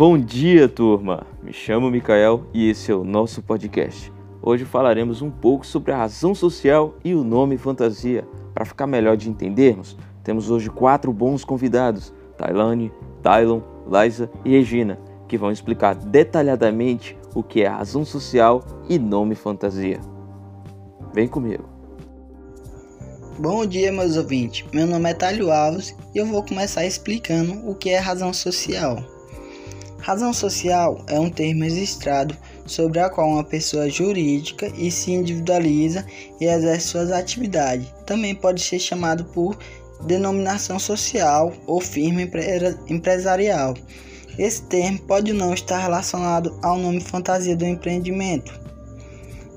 Bom dia, turma! Me chamo Mikael e esse é o nosso podcast. Hoje falaremos um pouco sobre a razão social e o nome fantasia. Para ficar melhor de entendermos, temos hoje quatro bons convidados: Tailane, Tylon, Liza e Regina, que vão explicar detalhadamente o que é razão social e nome fantasia. Vem comigo! Bom dia, meus ouvintes. Meu nome é Talho Alves e eu vou começar explicando o que é razão social. Razão social é um termo registrado sobre a qual uma pessoa jurídica e se individualiza e exerce suas atividades. Também pode ser chamado por denominação social ou firma empresarial. Esse termo pode não estar relacionado ao nome fantasia do empreendimento.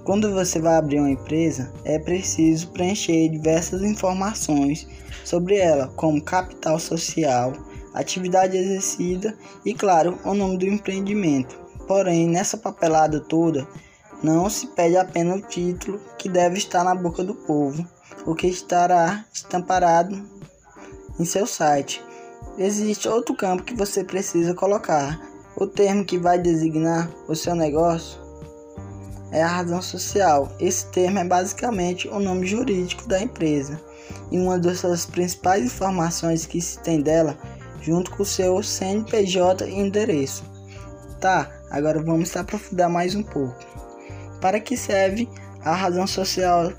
Quando você vai abrir uma empresa, é preciso preencher diversas informações sobre ela, como capital social, atividade exercida e, claro, o nome do empreendimento. Porém, nessa papelada toda, não se pede apenas o título que deve estar na boca do povo, o que estará estamparado em seu site. Existe outro campo que você precisa colocar, o termo que vai designar o seu negócio é a razão social. Esse termo é basicamente o nome jurídico da empresa e uma das principais informações que se tem dela junto com o seu CNPJ e endereço. Tá, agora vamos aprofundar mais um pouco. Para que serve a razão social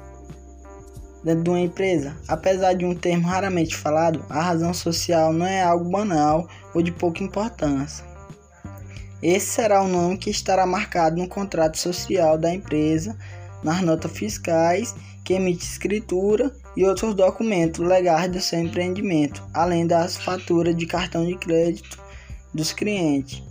dentro de uma empresa? Apesar de um termo raramente falado, a razão social não é algo banal ou de pouca importância. Esse será o nome que estará marcado no contrato social da empresa, nas notas fiscais que emite escritura e outros documentos legais do seu empreendimento, além das faturas de cartão de crédito dos clientes.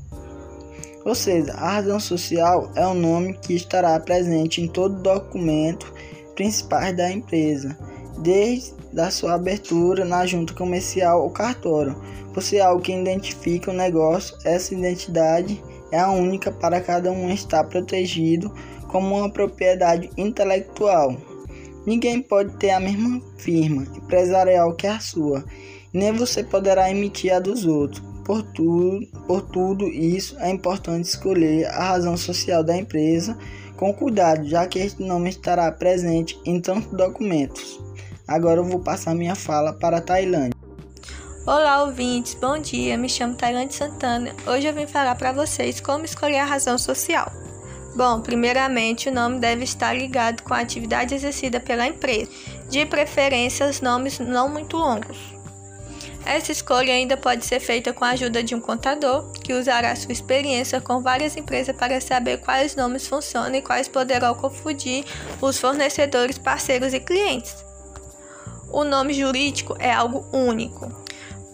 Ou seja, a razão social é o nome que estará presente em todo documento principal da empresa, desde a sua abertura na junta comercial ou cartório. Por ser algo que identifica o negócio, essa identidade é a única para cada um estar protegido como uma propriedade intelectual. Ninguém pode ter a mesma firma empresarial que a sua, nem você poderá emitir a dos outros. Por tudo, por tudo isso, é importante escolher a razão social da empresa com cuidado, já que este nome estará presente em tantos documentos. Agora eu vou passar minha fala para a Tailândia. Olá, ouvintes, bom dia. Me chamo Tailândia Santana. Hoje eu vim falar para vocês como escolher a razão social. Bom, primeiramente, o nome deve estar ligado com a atividade exercida pela empresa, de preferência os nomes não muito longos. Essa escolha ainda pode ser feita com a ajuda de um contador, que usará sua experiência com várias empresas para saber quais nomes funcionam e quais poderão confundir os fornecedores, parceiros e clientes. O nome jurídico é algo único.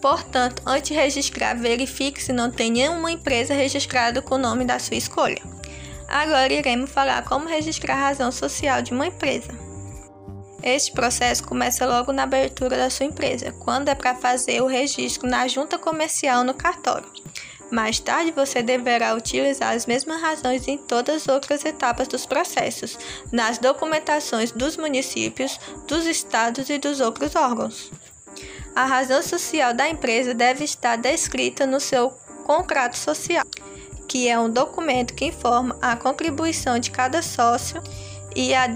Portanto, antes de registrar, verifique se não tem nenhuma empresa registrada com o nome da sua escolha. Agora iremos falar como registrar a razão social de uma empresa. Este processo começa logo na abertura da sua empresa, quando é para fazer o registro na junta comercial no cartório. Mais tarde, você deverá utilizar as mesmas razões em todas as outras etapas dos processos, nas documentações dos municípios, dos estados e dos outros órgãos. A razão social da empresa deve estar descrita no seu contrato social que é um documento que informa a contribuição de cada sócio e a,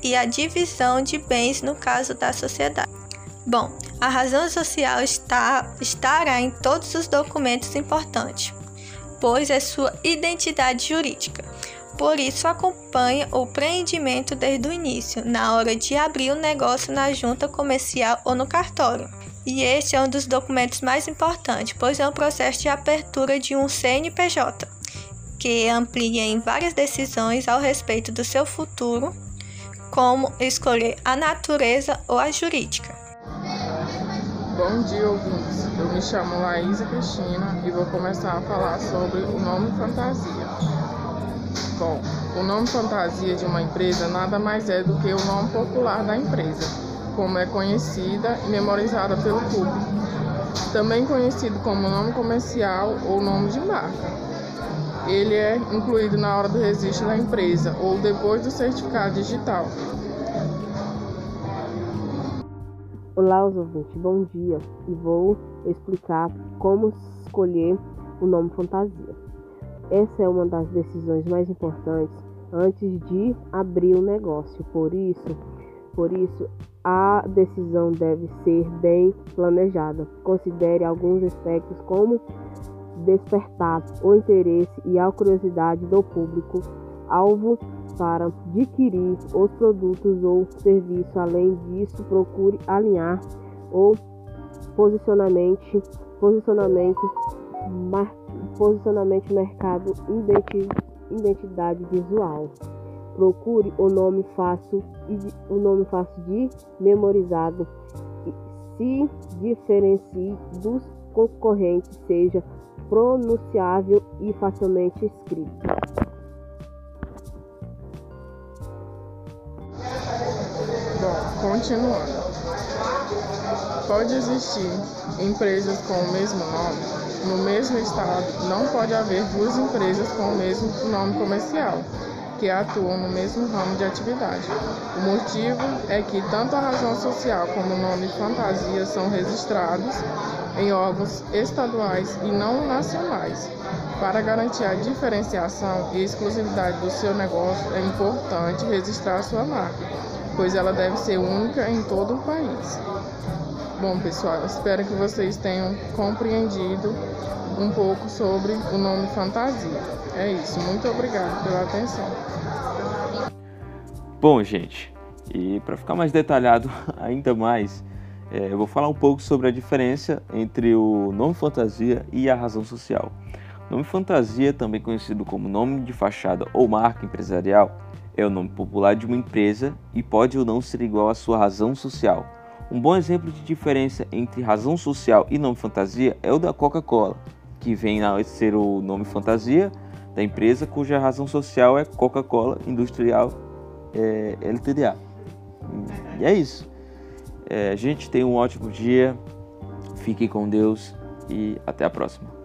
e a divisão de bens no caso da sociedade. Bom, a razão social está, estará em todos os documentos importantes, pois é sua identidade jurídica. Por isso, acompanha o preenchimento desde o início, na hora de abrir o negócio na junta comercial ou no cartório. E este é um dos documentos mais importantes, pois é um processo de abertura de um CNPJ, que amplia em várias decisões ao respeito do seu futuro, como escolher a natureza ou a jurídica. Bom dia, ouvintes. Eu me chamo Laísa Cristina e vou começar a falar sobre o nome fantasia. Bom, o nome fantasia de uma empresa nada mais é do que o nome popular da empresa como é conhecida e memorizada pelo público, também conhecido como nome comercial ou nome de marca. Ele é incluído na hora do registro da empresa ou depois do certificado digital. Olá, os ouvintes, bom dia e vou explicar como escolher o nome fantasia. essa é uma das decisões mais importantes antes de abrir o negócio. Por isso, por isso a decisão deve ser bem planejada. Considere alguns aspectos como despertar o interesse e a curiosidade do público alvo para adquirir os produtos ou serviços. Além disso, procure alinhar o posicionamento, posicionamento, mar, posicionamento mercado, identidade visual. Procure o nome fácil e o nome fácil de memorizado. Se diferencie dos concorrentes, seja pronunciável e facilmente escrito. Bom, continuando. Pode existir empresas com o mesmo nome. No mesmo estado, não pode haver duas empresas com o mesmo nome comercial que atuam no mesmo ramo de atividade. O motivo é que tanto a razão social como o nome fantasia são registrados em órgãos estaduais e não nacionais. Para garantir a diferenciação e exclusividade do seu negócio, é importante registrar sua marca, pois ela deve ser única em todo o país. Bom, pessoal, espero que vocês tenham compreendido um pouco sobre o nome fantasia. É isso, muito obrigado pela atenção. Bom, gente, e para ficar mais detalhado ainda mais, é, eu vou falar um pouco sobre a diferença entre o nome fantasia e a razão social. O nome fantasia, também conhecido como nome de fachada ou marca empresarial, é o nome popular de uma empresa e pode ou não ser igual à sua razão social. Um bom exemplo de diferença entre razão social e nome fantasia é o da Coca-Cola, que vem a ser o nome fantasia da empresa cuja razão social é Coca-Cola Industrial é, LTDA. E é isso. É, gente, tenha um ótimo dia, fiquem com Deus e até a próxima.